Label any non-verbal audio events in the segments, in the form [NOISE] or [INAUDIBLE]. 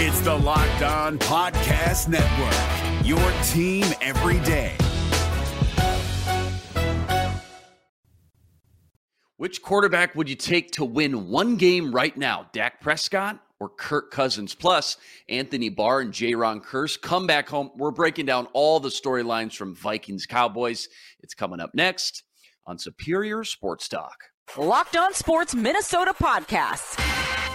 It's the Locked On Podcast Network, your team every day. Which quarterback would you take to win one game right now? Dak Prescott or Kirk Cousins? Plus, Anthony Barr and Jayron Kearse come back home. We're breaking down all the storylines from Vikings Cowboys. It's coming up next on Superior Sports Talk. Locked On Sports Minnesota Podcasts.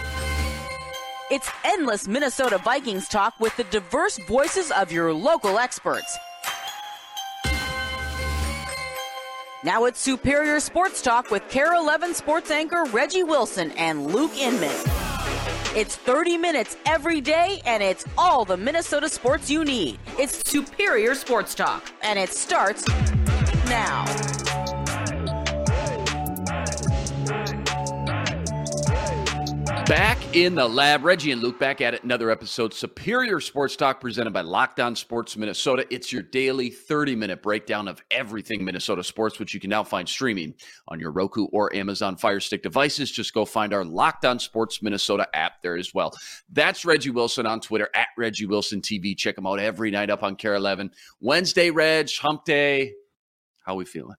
It's endless Minnesota Vikings talk with the diverse voices of your local experts. Now it's Superior Sports Talk with KARE 11 sports anchor Reggie Wilson and Luke Inman. It's 30 minutes every day, and it's all the Minnesota sports you need. It's Superior Sports Talk, and it starts now. Back in the lab, Reggie and Luke back at it. Another episode, Superior Sports Talk, presented by Locked On Sports Minnesota. It's your daily 30 minute breakdown of everything Minnesota sports, which you can now find streaming on your Roku or Amazon Fire Stick devices. Just go find our Locked On Sports Minnesota app there as well. That's Reggie Wilson on Twitter at Reggie Wilson TV. Check him out every night up on KARE 11. Wednesday, Reg, hump day. How we feeling?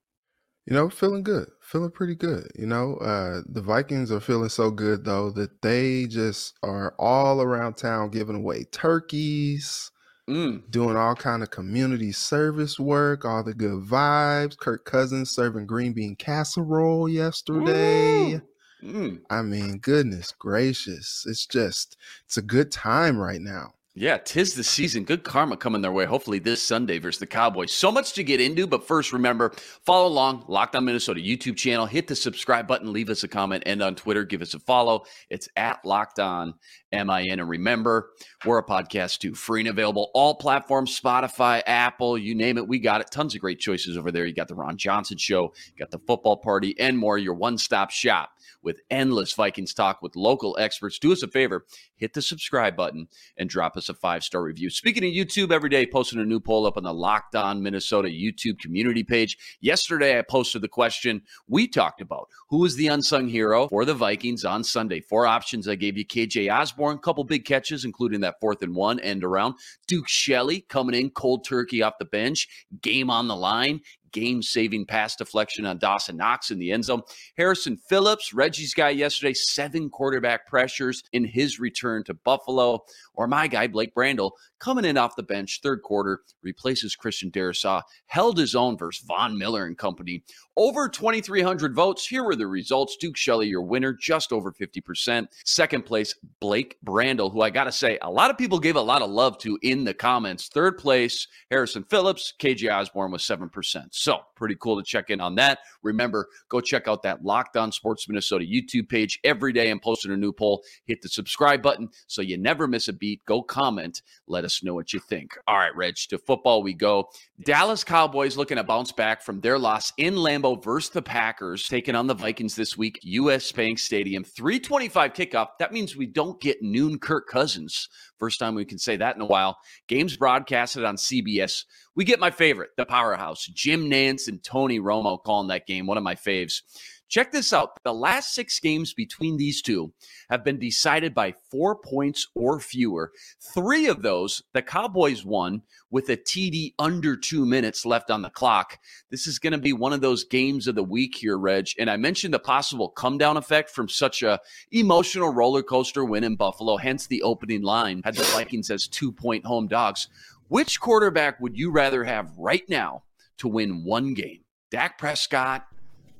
You know, feeling good, feeling pretty good. You know, uh, the Vikings are feeling so good though that they just are all around town giving away turkeys, Mm. doing all kind of community service work, all the good vibes. Kirk Cousins serving green bean casserole yesterday. Mm. I mean, goodness gracious, it's just it's a good time right now. Yeah, tis the season. Good karma coming their way. Hopefully this Sunday versus the Cowboys. So much to get into, but first remember, follow along, Locked On Minnesota YouTube channel. Hit the subscribe button, leave us a comment, and on Twitter, give us a follow. It's at Locked On MIN. And remember, we're a podcast too, free and available. All platforms, Spotify, Apple, you name it, we got it. Tons of great choices over there. You got the Ron Johnson Show, you got the football party, and more. Your one-stop shop with endless Vikings talk with local experts. Do us a favor, hit the subscribe button and drop us a five star review. Speaking of YouTube, every day posting a new poll up on the Locked On Minnesota YouTube community page. Yesterday, I posted the question we talked about who is the unsung hero for the Vikings on Sunday? Four options I gave you KJ Osborne, couple big catches, including that fourth and one end around. Duke Shelley coming in cold turkey off the bench, game on the line game saving pass deflection on Dawson Knox in the end zone. Harrison Phillips, Reggie's guy yesterday, seven quarterback pressures in his return to Buffalo. Or my guy, Blake Brandel, coming in off the bench, third quarter, replaces Christian Darrisaw, held his own versus Von Miller and company. Over 2,300 votes. Here were the results. Duke Shelley, your winner, just over 50%. Second place, Blake Brandel, who I got to say, a lot of people gave a lot of love to in the comments. Third place, Harrison Phillips, KJ Osborne was 7%. So pretty cool to check in on that. Remember, go check out that Locked On Sports Minnesota YouTube page every day and posting a new poll. Hit the subscribe button so you never miss a beat. Go comment. Let us know what you think. All right, Reg, to football we go. Dallas Cowboys looking to bounce back from their loss in Lambeau versus the Packers, taking on the Vikings this week, US Bank Stadium. 325 kickoff. That means we don't get noon Kirk Cousins. First time we can say that in a while. Games broadcasted on CBS. We get my favorite, the powerhouse, Jim Nantz and Tony Romo calling that game, one of my faves. Check this out. The last six games between these two have been decided by four points or fewer. Three of those, the Cowboys won with a TD under two minutes left on the clock. This is going to be one of those games of the week here, Reg. And I mentioned the possible come down effect from such a emotional roller coaster win in Buffalo, hence the opening line had the Vikings as two point home dogs. Which quarterback would you rather have right now to win one game? Dak Prescott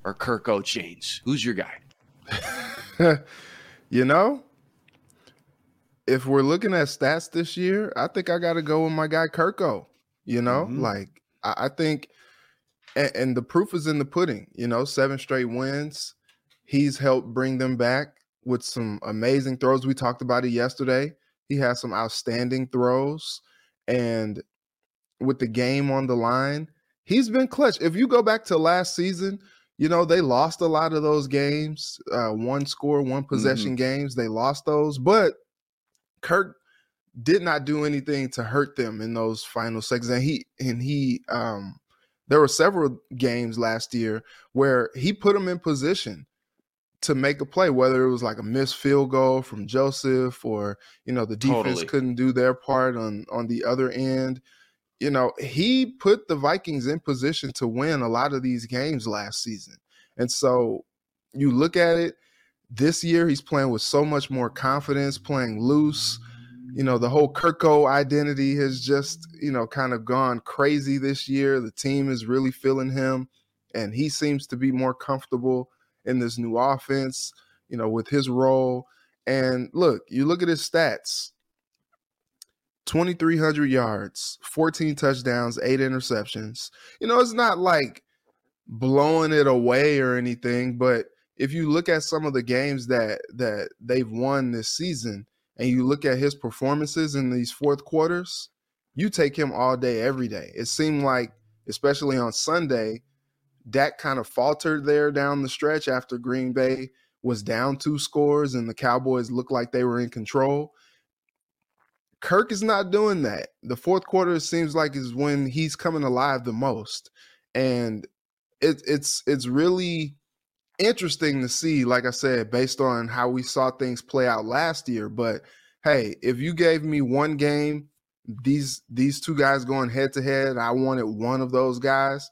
or Kirko Chains? Who's your guy? [LAUGHS] you know, if we're looking at stats this year, I think I got to go with my guy Kirko. You know, Mhm. like I, I think, and, and the proof is in the pudding. You know, seven straight wins. He's helped bring them back with some amazing throws. We talked about it yesterday. He has some outstanding throws, and with the game on the line, he's been clutch. If you go back to last season, you know they lost a lot of those games, uh, one score, one possession games. They lost those, but Kirk did not do anything to hurt them in those final seconds. And he and he um there were several games last year where he put them in position to make a play, whether it was like a missed field goal from Joseph or you know the defense Totally. couldn't do their part on on the other end. You know, he put the Vikings in position to win a lot of these games last season. And so you look at it this year, he's playing with so much more confidence, playing loose. You know, the whole Kirko identity has just, you know, kind of gone crazy this year. The team is really feeling him, and he seems to be more comfortable in this new offense, you know, with his role. And look, you look at his stats 2,300 yards, 14 touchdowns, eight interceptions. You know, it's not like blowing it away or anything, but if you look at some of the games that that they've won this season and you look at his performances in these fourth quarters, you take him all day every day. It seemed like especially on Sunday, Dak kind of faltered there down the stretch after Green Bay was down two scores and the Cowboys looked like they were in control. Kirk is not doing that. The fourth quarter seems like is when he's coming alive the most. And it, it's it's really interesting to see, like I said, based on how we saw things play out last year. But hey, if you gave me one game, these these two guys going head to head, I wanted one of those guys.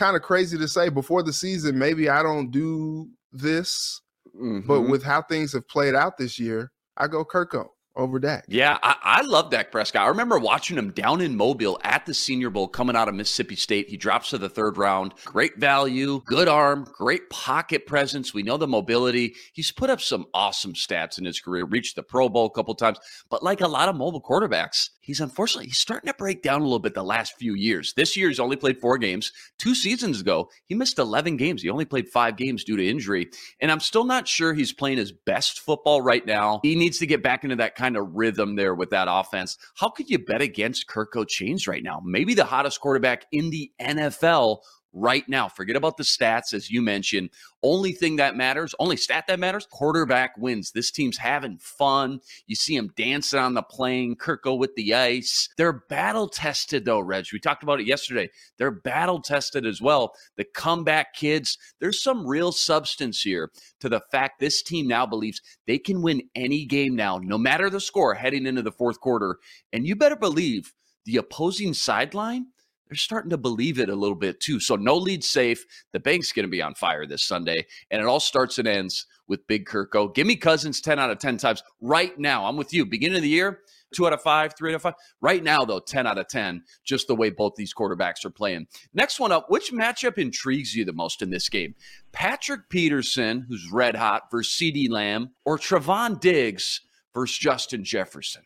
Kind of crazy to say before the season, maybe I don't do this, but Mhm. with how things have played out this year, I go Kirko over Dak. Yeah, I, I love Dak Prescott. I remember watching him down in Mobile at the Senior Bowl coming out of Mississippi State. He drops to the third round. Great value, good arm, great pocket presence. We know the mobility. He's put up some awesome stats in his career, reached the Pro Bowl a couple times. But like a lot of mobile quarterbacks, he's unfortunately he's starting to break down a little bit the last few years. This year he's only played four games. Two seasons ago, he missed 11 games. He only played five games due to injury. And I'm still not sure he's playing his best football right now. He needs to get back into that kind of rhythm there with that offense. How could you bet against Kirko Chains right now? Maybe the hottest quarterback in the NFL right now. Forget about the stats, as you mentioned. Only thing that matters, only stat that matters, quarterback wins. This team's having fun. You see them dancing on the plane, Kirko with the ice. They're battle tested, though, Reg. We talked about it yesterday. They're battle tested as well. The comeback kids, there's some real substance here to the fact this team now believes they can win any game now, no matter the score heading into the fourth quarter. And you better believe the opposing sideline they're starting to believe it a little bit too. So no lead safe. The bank's going to be on fire this Sunday, and it all starts and ends with Big Kirko. Give me Cousins ten out of ten times right now. I'm with you. Beginning of the year, two out of five, three out of five. Right now, though, ten out of ten. Just the way both these quarterbacks are playing. Next one up. Which matchup intrigues you the most in this game? Patrick Peterson, who's red hot, versus CeeDee Lamb, or Trevon Diggs versus Justin Jefferson?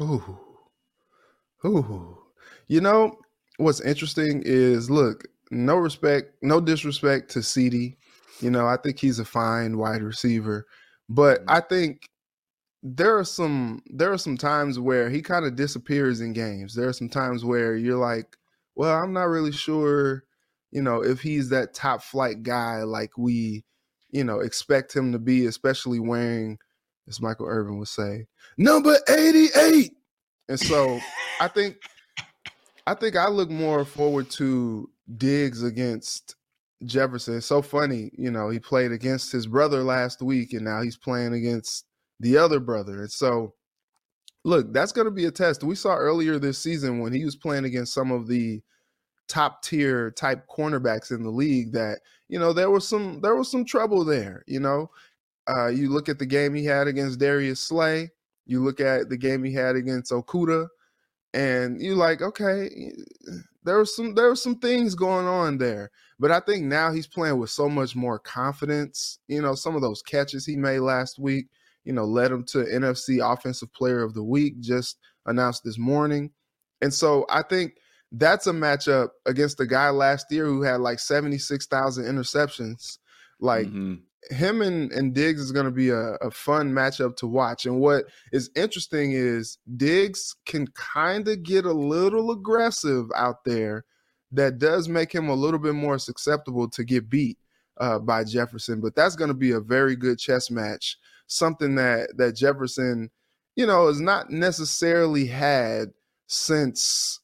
Ooh. Ooh. You know, what's interesting is look, no respect, no disrespect to CeeDee. You know, I think he's a fine wide receiver, but Mhm. I think there are some there are some times where he kind of disappears in games. There are some times where you're like, well, I'm not really sure, you know, if he's that top flight guy like we, you know, expect him to be, especially wearing, as Michael Irvin would say, number 88. And so I think I think I look more forward to Diggs against Jefferson. It's so funny, you know, he played against his brother last week and now he's playing against the other brother. And so look, that's going to be a test. We saw earlier this season when he was playing against some of the top tier type cornerbacks in the league that, you know, there was some there was some trouble there, you know. Uh, you look at the game he had against Darius Slay, you look at the game he had against Okudah, and you like, okay, there was some there were some things going on there. But I think now he's playing with so much more confidence. You know, some of those catches he made last week, you know, led him to NFC Offensive Player of the Week, just announced this morning. And so I think that's a matchup against the guy last year who had like 76,000 interceptions. Like Mhm. Him and, and Diggs is going to be a, a fun matchup to watch. And what is interesting is Diggs can kind of get a little aggressive out there. That does make him a little bit more susceptible to get beat uh, by Jefferson. But that's going to be a very good chess match. Something that that Jefferson, you know, has not necessarily had since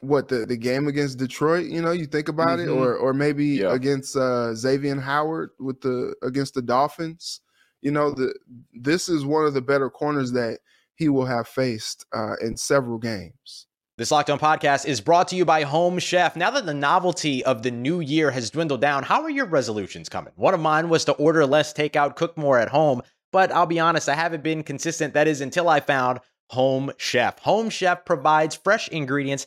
what the, the game against Detroit, you know, you think about mm-hmm. it, or or maybe yeah. against uh, Xavier Howard with the against the Dolphins. You know, the this is one of the better corners that he will have faced uh, in several games. This Locked On podcast is brought to you by Home Chef. Now that the novelty of the new year has dwindled down, how are your resolutions coming? One of mine was to order less takeout, cook more at home. But I'll be honest, I haven't been consistent. That is until I found Home Chef. Home Chef provides fresh ingredients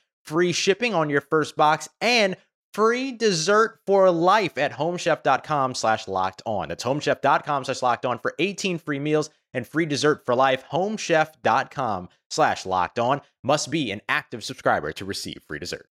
free shipping on your first box and free dessert for life at homechef.com slash locked on. That's homechef.com slash locked on for 18 free meals and free dessert for life. Homechef.com slash locked on must be an active subscriber to receive free dessert.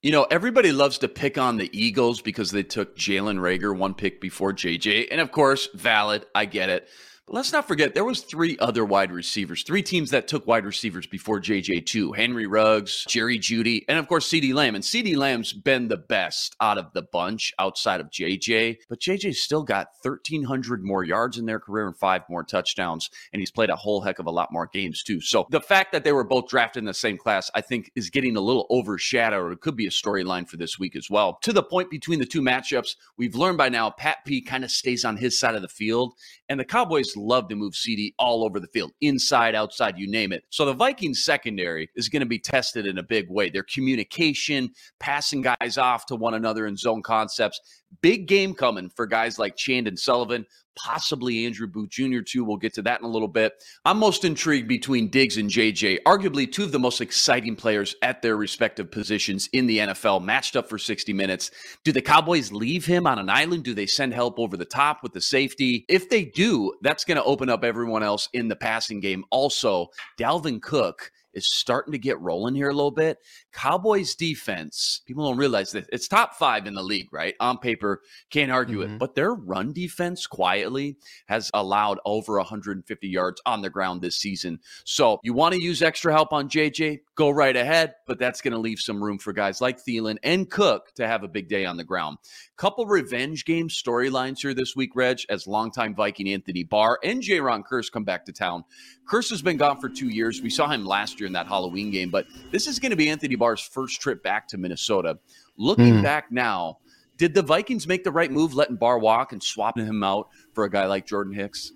You know, everybody loves to pick on the Eagles because they took Jalen Reagor one pick before JJ. And of course, valid. I get it. Let's not forget there was three other wide receivers, three teams that took wide receivers before JJ2. Henry Ruggs, Jerry Jeudy, and of course CeeDee Lamb. And CeeDee Lamb's been the best out of the bunch outside of JJ. But JJ's still got 1,300 more yards in their career and five more touchdowns. And he's played a whole heck of a lot more games too. So the fact that they were both drafted in the same class, I think, is getting a little overshadowed. It could be a storyline for this week as well. To the point between the two matchups, we've learned by now Pat P kind of stays on his side of the field. And the Cowboys love to move CeeDee all over the field, inside, outside, you name it. So the Vikings secondary is going to be tested in a big way. Their communication, passing guys off to one another in zone concepts, big game coming for guys like Chandon Sullivan possibly Andrew Booth Jr. too. We'll get to that in a little bit. I'm most intrigued between Diggs and JJ, arguably two of the most exciting players at their respective positions in the NFL, matched up for 60 minutes. Do the Cowboys leave him on an island? Do they send help over the top with the safety? If they do, that's going to open up everyone else in the passing game. Also, Dalvin Cook is starting to get rolling here a little bit. Cowboys defense, people don't realize that it's top five in the league, right? On paper, can't argue mm-hmm. it. But their run defense quietly has allowed over 150 yards on the ground this season. So you want to use extra help on JJ? Go right ahead, but that's going to leave some room for guys like Thielen and Cook to have a big day on the ground. Couple revenge game storylines here this week, Reg, as longtime Viking Anthony Barr and Jayron Kearse come back to town. Kearse has been gone for two years. We saw him last year in that Halloween game, but this is going to be Anthony Barr's first trip back to Minnesota. Looking mm. back now, did the Vikings make the right move letting Barr walk and swapping him out for a guy like Jordan Hicks?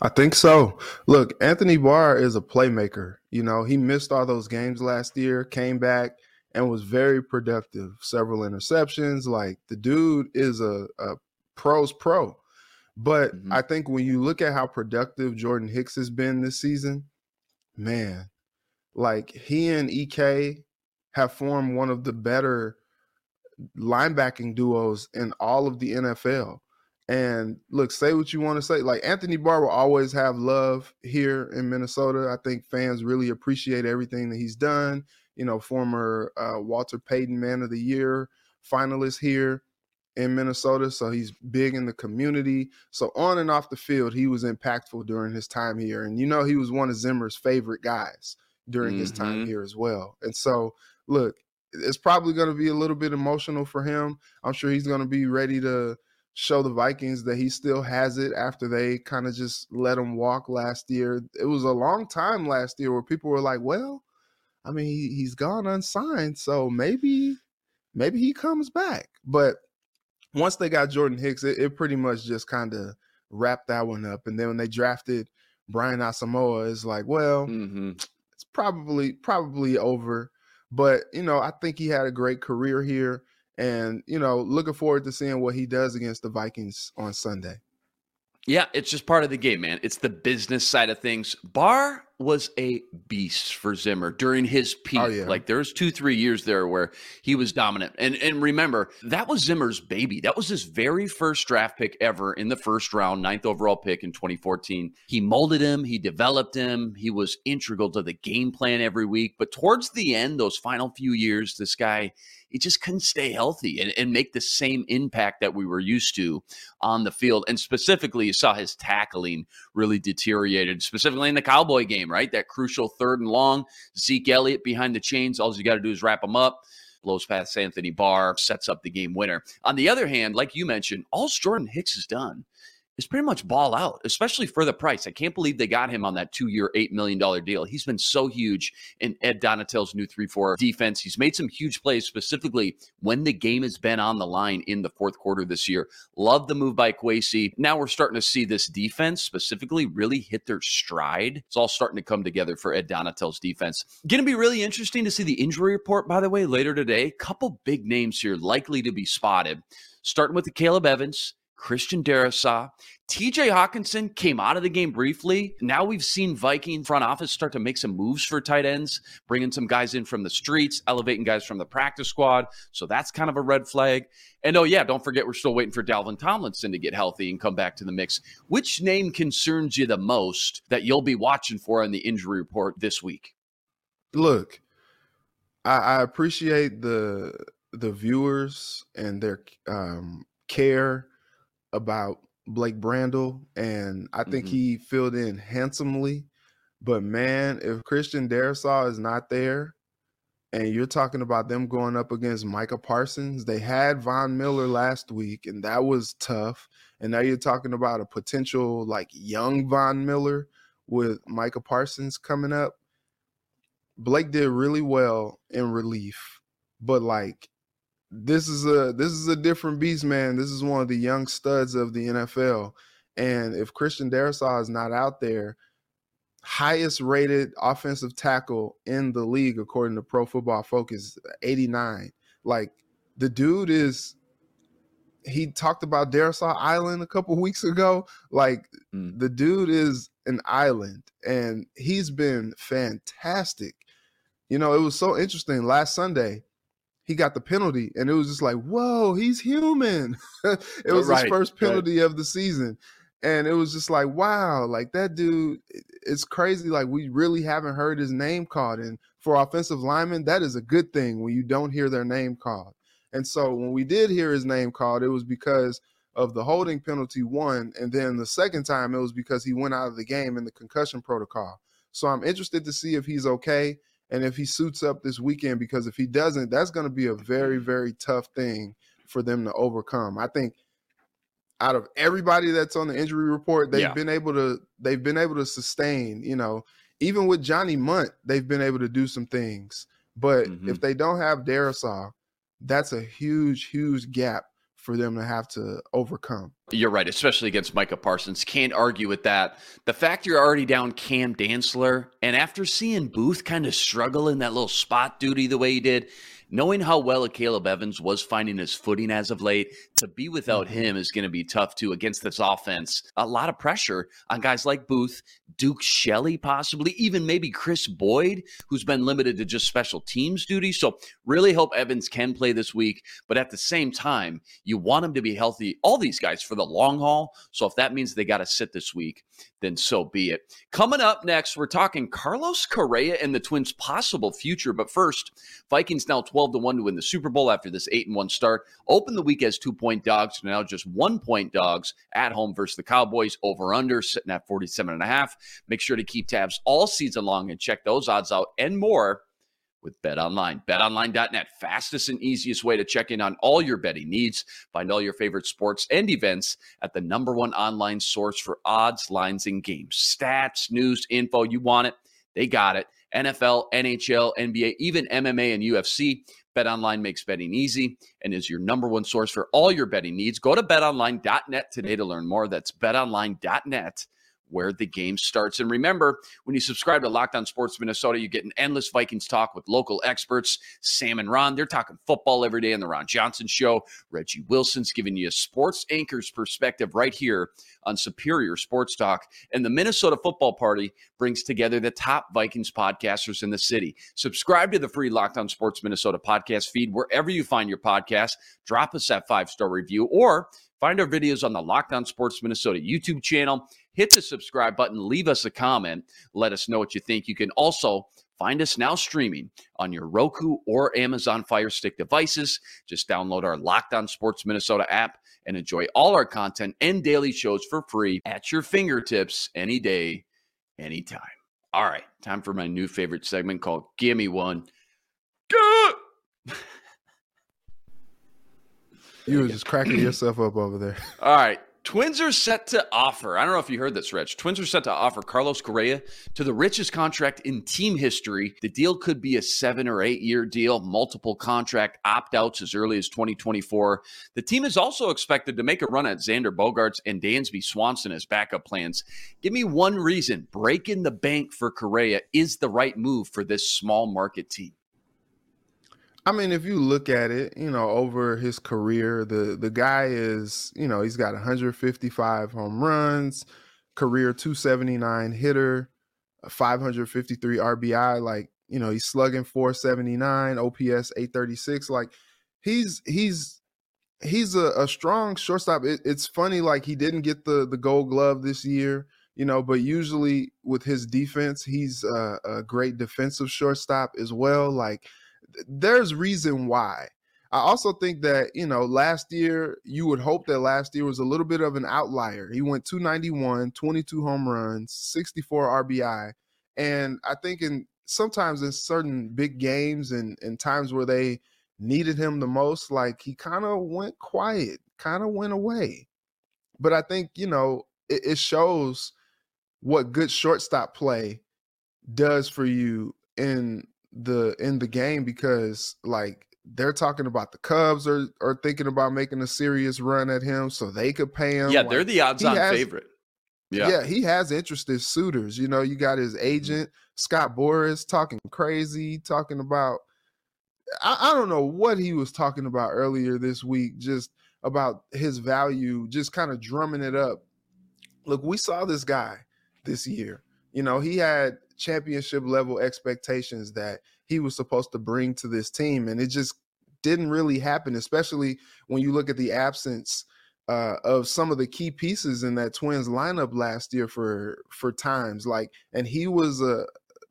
I think so. Look, Anthony Barr is a playmaker. You know, he missed all those games last year, came back and was very productive. Several interceptions. Like the dude is a, a pros pro. But mm-hmm. I think when you look at how productive Jordan Hicks has been this season, man, like he and EK have formed one of the better linebacking duos in all of the NFL. And look, say what you want to say. Like Anthony Barr will always have love here in Minnesota. I think fans really appreciate everything that he's done. You know, former uh, Walter Payton Man of the Year finalist here in Minnesota. So he's big in the community. So on and off the field, he was impactful during his time here. And you know, he was one of Zimmer's favorite guys during mm-hmm. his time here as well. And so, look, it's probably going to be a little bit emotional for him. I'm sure he's going to be ready to show the Vikings that he still has it after they kind of just let him walk last year. It was a long time last year where people were like, well, I mean, he, he's gone unsigned, so maybe maybe he comes back. But once they got Jordan Hicks, it, it pretty much just kind of wrapped that one up. And then when they drafted Brian Asamoah, it's like, well, mm-hmm probably probably over. But you know, I think he had a great career here, and you know, looking forward to seeing what he does against the Vikings on Sunday. Yeah, it's just part of the game, man. It's the business side of things. Barr was a beast for Zimmer during his oh, peak. Oh, yeah. Like there's two, three years there where he was dominant. And and remember, that was Zimmer's baby. That was his very first draft pick ever in the first round, ninth overall pick in 2014. He molded him, he developed him, he was integral to the game plan every week. But towards the end, those final few years, this guy he just couldn't stay healthy and, and make the same impact that we were used to on the field. And specifically, you saw his tackling really deteriorated, specifically in the Cowboy game, right? That crucial third and long. Zeke Elliott behind the chains. All you got to do is wrap him up blows past Anthony Barr, sets up the game winner. On the other hand, like you mentioned, all Jordan Hicks has done is pretty much ball out, especially for the price. I can't believe they got him on that two year, $8 million deal. He's been so huge in Ed Donatell's new 3 4 defense. He's made some huge plays, specifically when the game has been on the line in the fourth quarter this year. Love the move by Kwesi. Now we're starting to see this defense specifically really hit their stride. It's all starting to come together for Ed Donatell's defense. Going to be really interesting to see the injury report, by the way, later today. Couple big names here likely to be spotted, starting with the Akayleb Evans. Christian Darrisaw. TJ Hockenson came out of the game briefly. Now we've seen Viking front office start to make some moves for tight ends, bringing some guys in from the streets, elevating guys from the practice squad. So that's kind of a red flag. And oh, yeah, don't forget we're still waiting for Dalvin Tomlinson to get healthy and come back to the mix. Which name concerns you the most that you'll be watching for in the injury report this week? Look, I, I appreciate the the viewers and their um, care about Blake Brandel, and I think Mm-hmm. he filled in handsomely. But man, if Christian Darrisaw is not there, and you're talking about them going up against Micah Parsons, they had Von Miller last week, and that was tough. And now you're talking about a potential like young Von Miller with Micah Parsons coming up. Blake did really well in relief, but like this is a this is a different beast, man. This is one of the young studs of the NFL. And if Christian Darrisaw is not out there, highest rated offensive tackle in the league according to Pro Football Focus, 89. Like the dude is he talked about Darrisaw Island a couple weeks ago. Like Mm. the dude is an island and he's been fantastic. You know, it was so interesting last Sunday he got the penalty and it was just like whoa he's human [LAUGHS] it oh, was Right, his first right. penalty of the season and it was just like wow like that dude it's crazy like we really haven't heard his name called and for offensive linemen that is a good thing when you don't hear their name called and so when we did hear his name called it was because of the holding penalty one and then the second time it was because he went out of the game in the concussion protocol so i'm interested to see if he's okay and if he suits up this weekend because if he doesn't that's going to be a very very tough thing for them to overcome i think out of everybody that's on the injury report they've Yeah. been able to they've been able to sustain you know even with johnny mundt they've been able to do some things but Mhm. if they don't have Darrisaw, that's a huge huge gap for them to have to overcome You're right, especially against Micah Parsons. Can't argue with that. The fact you're already down Cam Dantzler, and after seeing Booth kind of struggle in that little spot duty the way he did, knowing how well Akayleb Evans was finding his footing as of late, to be without mm-hmm. him is going to be tough too against this offense. A lot of pressure on guys like Booth, Duke Shelley, possibly, even maybe Kris Boyd, who's been limited to just special teams duty. So, really hope Evans can play this week. But at the same time, you want him to be healthy, all these guys for the long haul. So if that means they got to sit this week, then so be it. Coming up next, we're talking Carlos Correa and the Twins' possible future. But first, Vikings now 12 to 1 to win the Super Bowl after this 8 and 1 start. Open the week as two point dogs, now just one point dogs at home versus the Cowboys. Over under sitting at 47 and a half. Make sure to keep tabs all season long and check those odds out and more with Bet Online. BetOnline.net, fastest and easiest way to check in on all your betting needs. Find all your favorite sports and events at the number one online source for odds, lines, and games. Stats, news, info, you want it, they got it. NFL, NHL, NBA, even MMA and UFC. BetOnline makes betting easy and is your number one source for all your betting needs. Go to betonline.net today to learn more. That's betonline.net where the game starts. And remember, when you subscribe to Locked On Sports Minnesota, you get an endless Vikings talk with local experts, Sam and Ron. They're talking football every day on the Ron Johnson Show. Reggie Wilson's giving you a sports anchor's perspective right here on Superior Sports Talk. And the Minnesota Football Party brings together the top Vikings podcasters in the city. Subscribe to the free Locked On Sports Minnesota podcast feed wherever you find your podcast. Drop us that five star review or find our videos on the Locked On Sports Minnesota YouTube channel. Hit the subscribe button, leave us a comment, let us know what you think. You can also Find us now streaming on your Roku or Amazon Fire Stick devices. Just download our Locked On Sports Minnesota app and enjoy all our content and daily shows for free at your fingertips any day, anytime. All right, time for my new favorite segment called Gimme One. [LAUGHS] You were just cracking yourself up over there. All right. Twins are set to offer. I don't know if you heard this, Rich. Twins are set to offer Carlos Correa to the richest contract in team history. The deal could be a seven or eight year deal, multiple contract opt outs as early as 2024. The team is also expected to make a run at Xander Bogaerts and Dansby Swanson as backup plans. Give me one reason breaking the bank for Correa is the right move for this small market team. I mean, if you look at it, you know, over his career, the the guy is, you know, he's got 155 home runs, career 279 hitter, 553 RBI. Like, you know, he's slugging 479, OPS 836. Like, he's he's he's a, a strong shortstop. It, it's funny, like he didn't get the the Gold Glove this year, you know, but usually with his defense, he's a, a great defensive shortstop as well. Like there's reason why. I also think that, you know, last year, you would hope that last year was a little bit of an outlier. He went 291, 22 home runs, 64 RBI. And I think in sometimes in certain big games and, and times where they needed him the most, like he kind of went quiet, kind of went away. But I think, you know, it, it shows what good shortstop play does for you in the in the game because like they're talking about the Cubs are are thinking about making a serious run at him so they could pay him. Yeah, like, they're the odds-on favorite. Yeah. yeah, he has interested suitors. You know, you got his mm-hmm. agent Scott Boras talking crazy, talking about I, I don't know what he was talking about earlier this week, just about his value, just kind of drumming it up. Look, we saw this guy this year. You know, he had championship level expectations that he was supposed to bring to this team. And it just didn't really happen, especially when you look at the absence uh, of some of the key pieces in that Twins lineup last year for for times. Like, and he was a uh,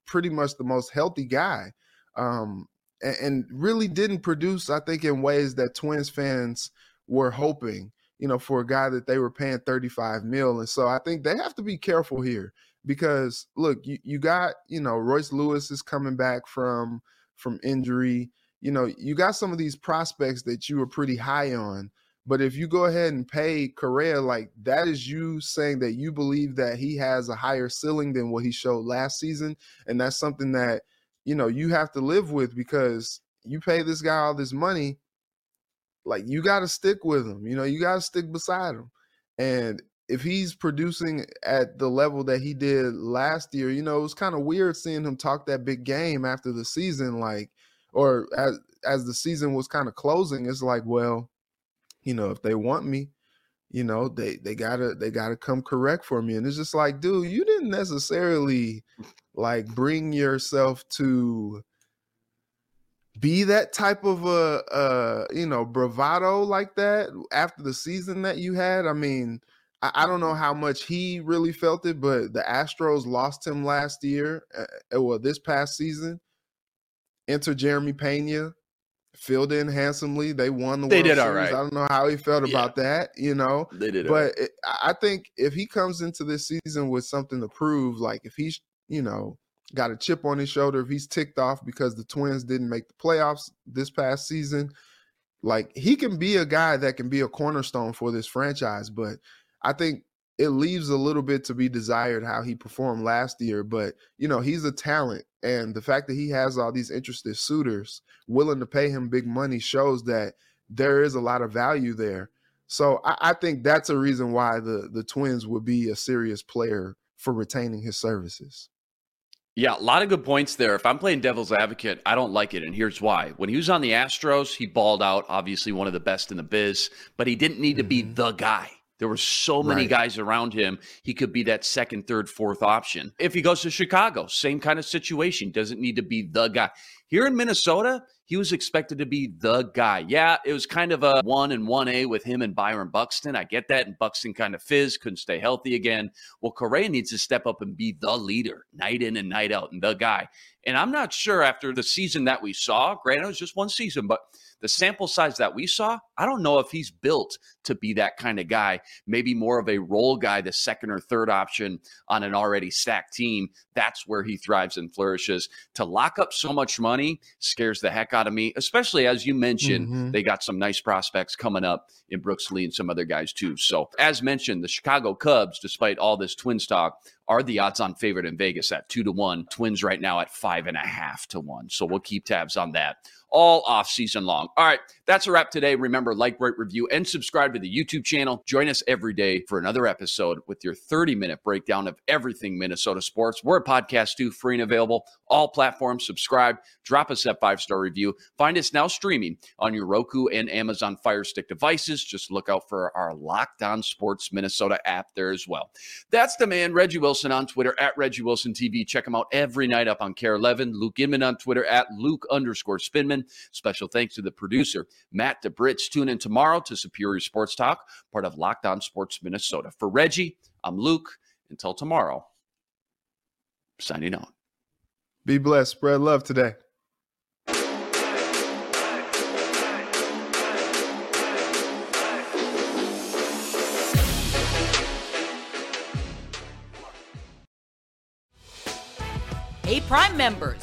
pretty much the most healthy guy, um, and, and really didn't produce. I think in ways that Twins fans were hoping. You know, for a guy that they were paying 35 mil. And so I think they have to be careful here because look, you, you got, you know, Royce Lewis is coming back from from injury. You know, you got some of these prospects that you were pretty high on. But if you go ahead and pay Correa, like that is you saying that you believe that he has a higher ceiling than what he showed last season. And that's something that, you know, you have to live with because you pay this guy all this money. Like you got to stick with him. You know, you got to stick beside him. And if he's producing at the level that he did last year, you know, it was kind of weird seeing him talk that big game after the season, like, or as as the season was kind of closing. It's like, well, you know, if they want me, you know, they they gotta they gotta come correct for me. And it's just like, dude, you didn't necessarily like bring yourself to be that type of a uh you know bravado like that after the season that you had. I mean I, I, don't know how much he really felt it, but the Astros lost him last year. Uh, well, this past season. Enter Jeremy Pena, filled in handsomely. They won the they World did Series. all right. I don't know how he felt yeah. about that, you know. They did, but it, I think if he comes into this season with something to prove, like if he's, you know, got a chip on his shoulder, if he's ticked off because the Twins didn't make the playoffs this past season, like he can be a guy that can be a cornerstone for this franchise. But I think it leaves a little bit to be desired how he performed last year. But, you know, he's a talent. And the fact that he has all these interested suitors willing to pay him big money shows that there is a lot of value there. So I, I think that's a reason why the the Twins would be a serious player for retaining his services. Yeah, a lot of good points there. If I'm playing devil's advocate, I don't like it. And here's why. When he was on the Astros, he balled out, obviously one of the best in the biz, but he didn't need to be mm-hmm. the guy. There were so many right. guys around him. He could be that second, third, fourth option. If he goes to Chicago, same kind of situation. Doesn't need to be the guy. Here in Minnesota, he was expected to be the guy. Yeah, it was kind of a one and one A with him and Byron Buxton. I get that. And Buxton kind of fizz, couldn't stay healthy again. Well, Correa needs to step up and be the leader night in and night out and the guy. And I'm not sure after the season that we saw, granted, it was just one season, but the sample size that we saw, I don't know if he's built to be that kind of guy. Maybe more of a role guy, the second or third option on an already stacked team. That's where he thrives and flourishes. To lock up so much money scares the heck out of me, especially as you mentioned, mm-hmm. they got some nice prospects coming up in Brooks Lee and some other guys too. So, as mentioned, the Chicago Cubs, despite all this twin talk, are the odds on favorite in Vegas at two to one. Twins right now at five and a half to one. So we'll keep tabs on that all off season long. All right, that's a wrap today. Remember, like, rate, review, and subscribe to the YouTube channel. Join us every day for another episode with your 30 minute breakdown of everything Minnesota sports. We're a podcast too, free and available, all platforms. Subscribe, drop us that five star review. Find us now streaming on your Roku and Amazon Fire Stick devices. Just look out for our Locked On Sports Minnesota app there as well. That's the man, Reggie Wilson on Twitter at Reggie Wilson TV. Check him out every night up on KARE 11. Luke Inman on Twitter at Luke underscore Spinman. Special thanks to the producer, Matt DeBritz. Tune in tomorrow to Superior Sports Talk, part of Locked On Sports Minnesota. For Reggie, I'm Luke. Until tomorrow, signing out. Be blessed. Spread love today. Hey, Prime members